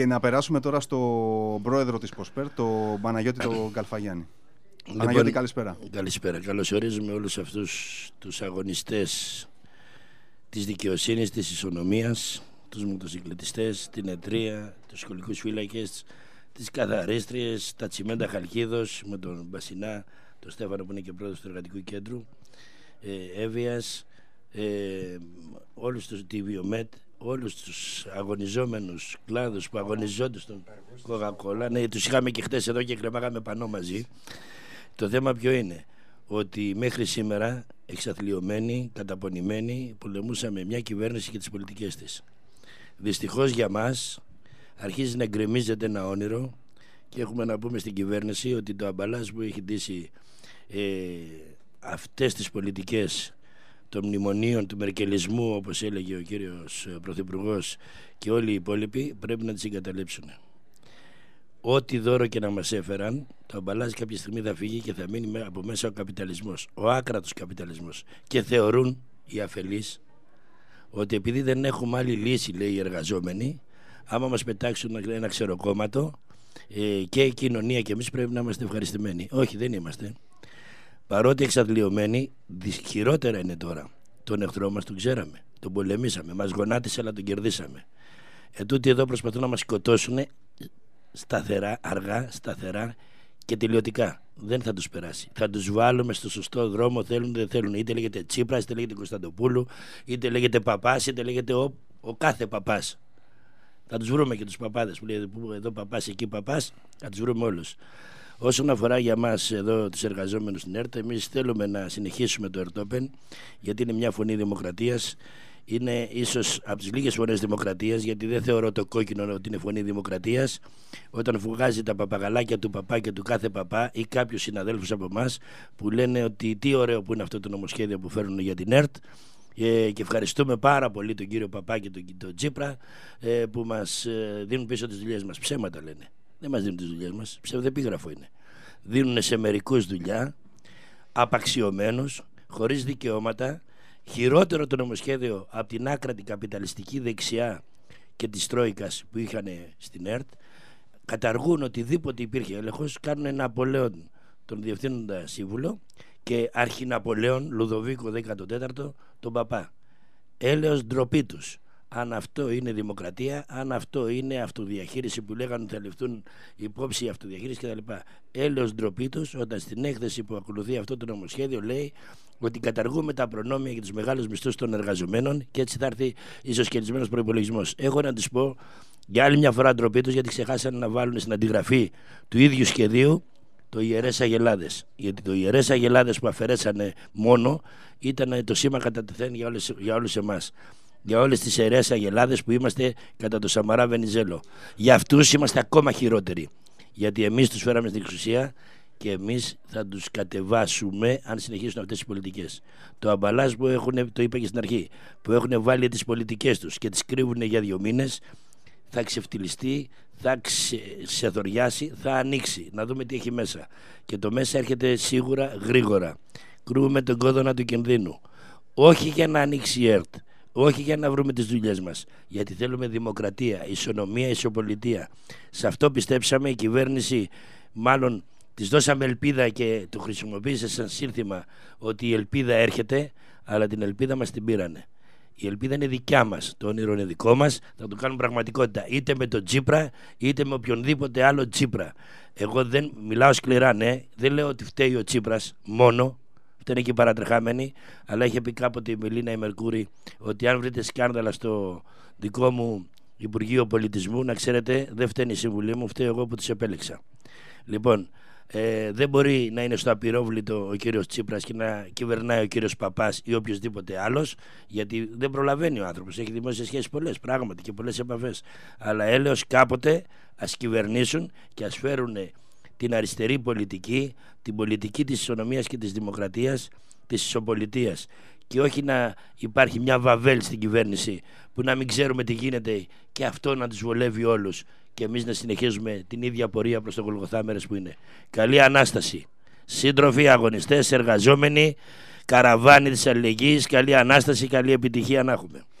Και να περάσουμε τώρα στο πρόεδρο της ΠΟΣΠΕΡ, το Παναγιώτη τον Καλφαγιάννη. Λοιπόν, Παναγιώτη, καλησπέρα. Καλησπέρα. Καλωσορίζουμε όλους αυτούς τους αγωνιστές της δικαιοσύνης, της ισονομίας, τους μοτοσυκλετιστές, την ετρία, τους σχολικούς φύλακες, τις καθαρίστριες, τα τσιμέντα Χαλκίδος με τον Μπασινά, τον Στέφανο που είναι και πρόεδρος του Εργατικού Κέντρου, ε, Εύβοιας, ε, όλους τους, τη Βιομέτ, όλους τους αγωνιζόμενους κλάδους που αγωνιζόνται στον Coca-Cola. Ναι, τους είχαμε και χτες εδώ και κρεμάγαμε πανό μαζί. Το θέμα ποιο είναι, ότι μέχρι σήμερα εξαθλειωμένοι, καταπονημένοι, πολεμούσαμε μια κυβέρνηση και τις πολιτικές της. Δυστυχώς για μας αρχίζει να γκρεμίζεται ένα όνειρο και έχουμε να πούμε στην κυβέρνηση ότι το αμπαλάζ που έχει ντύσει ε, αυτές τις πολιτικές των μνημονίων του μερκελισμού όπως έλεγε ο κύριος ε, Πρωθυπουργός και όλοι οι υπόλοιποι πρέπει να τις εγκαταλείψουν. Ό,τι δώρο και να μας έφεραν το αμπαλάζ κάποια στιγμή θα φύγει και θα μείνει από μέσα ο καπιταλισμός, ο άκρατος καπιταλισμός και θεωρούν οι αφελείς ότι επειδή δεν έχουμε άλλη λύση λέει οι εργαζόμενοι άμα μας πετάξουν ένα ξεροκόμματο ε, και η κοινωνία και εμείς πρέπει να είμαστε ευχαριστημένοι. Όχι δεν είμαστε παρότι εξαντλειωμένοι, χειρότερα είναι τώρα. Τον εχθρό μας τον ξέραμε, τον πολεμήσαμε, μας γονάτισε αλλά τον κερδίσαμε. Ετούτοι εδώ προσπαθούν να μας σκοτώσουν σταθερά, αργά, σταθερά και τελειωτικά. Δεν θα τους περάσει. Θα τους βάλουμε στο σωστό δρόμο, θέλουν δεν θέλουν. Είτε λέγεται Τσίπρας, είτε λέγεται Κωνσταντοπούλου, είτε λέγεται παπάς, είτε λέγεται ο, ο κάθε παπάς. Θα τους βρούμε και τους παπάδες που λέει εδώ παπάς, εκεί παπάς, θα τους βρούμε όλους. Όσον αφορά για μας εδώ τους εργαζόμενους στην ΕΡΤ, εμείς θέλουμε να συνεχίσουμε το ΕΡΤΟΠΕΝ γιατί είναι μια φωνή δημοκρατίας. Είναι ίσως από τις λίγες φωνές δημοκρατίας, γιατί δεν θεωρώ το κόκκινο ότι είναι φωνή δημοκρατίας. Όταν βγάζει τα παπαγαλάκια του παπά και του κάθε παπά ή κάποιους συναδέλφους από εμάς που λένε ότι τι ωραίο που είναι αυτό το νομοσχέδιο που φέρνουν για την ΕΡΤ. Ε, και ευχαριστούμε πάρα πολύ τον κύριο Παπά και τον, τον Τσίπρα ε, που μας ε, δίνουν πίσω τις δουλειές μας. Ψέματα λένε. Δεν μας δίνουν τις δουλειές μας. Ψευδεπίγραφο είναι. Δίνουν σε μερικούς δουλειά, απαξιωμένους, χωρίς δικαιώματα. Χειρότερο το νομοσχέδιο από την άκρατη καπιταλιστική δεξιά και της Τρόικας που είχαν στην ΕΡΤ. Καταργούν οτιδήποτε υπήρχε έλεγχος, κάνουν ένα Απολέον τον διευθύνοντα σύμβουλο και αρχιναπολέον Λουδοβίκο 14ο τον παπά. Έλεος ντροπή τους αν αυτό είναι δημοκρατία, αν αυτό είναι αυτοδιαχείριση που λέγανε ότι θα ληφθούν υπόψη αυτοδιαχείρισης κτλ. Έλεος ντροπή του όταν στην έκθεση που ακολουθεί αυτό το νομοσχέδιο λέει ότι καταργούμε τα προνόμια για τους μεγάλους μισθούς των εργαζομένων και έτσι θα έρθει ισοσκελισμένος προπολογισμό. Έχω να του πω για άλλη μια φορά ντροπή του γιατί ξεχάσανε να βάλουν στην αντιγραφή του ίδιου σχεδίου το ιερές Αγελάδες. Γιατί το ιερές Αγελάδες που αφαιρέσανε μόνο ήταν το σήμα κατά τεθέν για όλους εμάς για όλες τις αιρέε αγελάδες που είμαστε κατά το Σαμαρά Βενιζέλο. Για αυτούς είμαστε ακόμα χειρότεροι. Γιατί εμείς τους φέραμε στην εξουσία και εμείς θα τους κατεβάσουμε αν συνεχίσουν αυτές τι πολιτικές. Το αμπαλάζ που έχουν, το είπα και στην αρχή, που έχουν βάλει τις πολιτικές τους και τις κρύβουν για δύο μήνες, θα ξεφτυλιστεί, θα ξεθοριάσει, θα ανοίξει. Να δούμε τι έχει μέσα. Και το μέσα έρχεται σίγουρα γρήγορα. Κρούουμε τον κόδωνα του κινδύνου. Όχι για να ανοίξει η ΕΡΤ όχι για να βρούμε τις δουλειές μας, γιατί θέλουμε δημοκρατία, ισονομία, ισοπολιτεία. Σε αυτό πιστέψαμε η κυβέρνηση, μάλλον της δώσαμε ελπίδα και το χρησιμοποίησε σαν σύνθημα ότι η ελπίδα έρχεται, αλλά την ελπίδα μας την πήρανε. Η ελπίδα είναι δικιά μας, το όνειρο είναι δικό μας, θα το κάνουμε πραγματικότητα είτε με τον Τσίπρα είτε με οποιονδήποτε άλλο Τσίπρα. Εγώ δεν μιλάω σκληρά, ναι, δεν λέω ότι φταίει ο Τσίπρας μόνο, Αυτά είναι και παρατρεχάμενοι. Αλλά είχε πει κάποτε η Μελίνα η Μερκούρη ότι αν βρείτε σκάνδαλα στο δικό μου Υπουργείο Πολιτισμού, να ξέρετε, δεν φταίνει η συμβουλή μου, φταίω εγώ που του επέλεξα. Λοιπόν, ε, δεν μπορεί να είναι στο απειρόβλητο ο κύριος Τσίπρας και να κυβερνάει ο κύριος Παπάς ή οποιοδήποτε άλλος γιατί δεν προλαβαίνει ο άνθρωπος έχει δημόσιες σχέσεις πολλές πράγματι και πολλές επαφές αλλά έλεος κάποτε ας κυβερνήσουν και ας φέρουν την αριστερή πολιτική, την πολιτική της ισονομίας και της δημοκρατίας, της ισοπολιτείας και όχι να υπάρχει μια βαβέλ στην κυβέρνηση που να μην ξέρουμε τι γίνεται και αυτό να τους βολεύει όλους και εμείς να συνεχίζουμε την ίδια πορεία προς το Γολγοθάμερες που είναι. Καλή Ανάσταση. Σύντροφοι, αγωνιστές, εργαζόμενοι, καραβάνι της αλληλεγγύης, καλή Ανάσταση, καλή επιτυχία να έχουμε.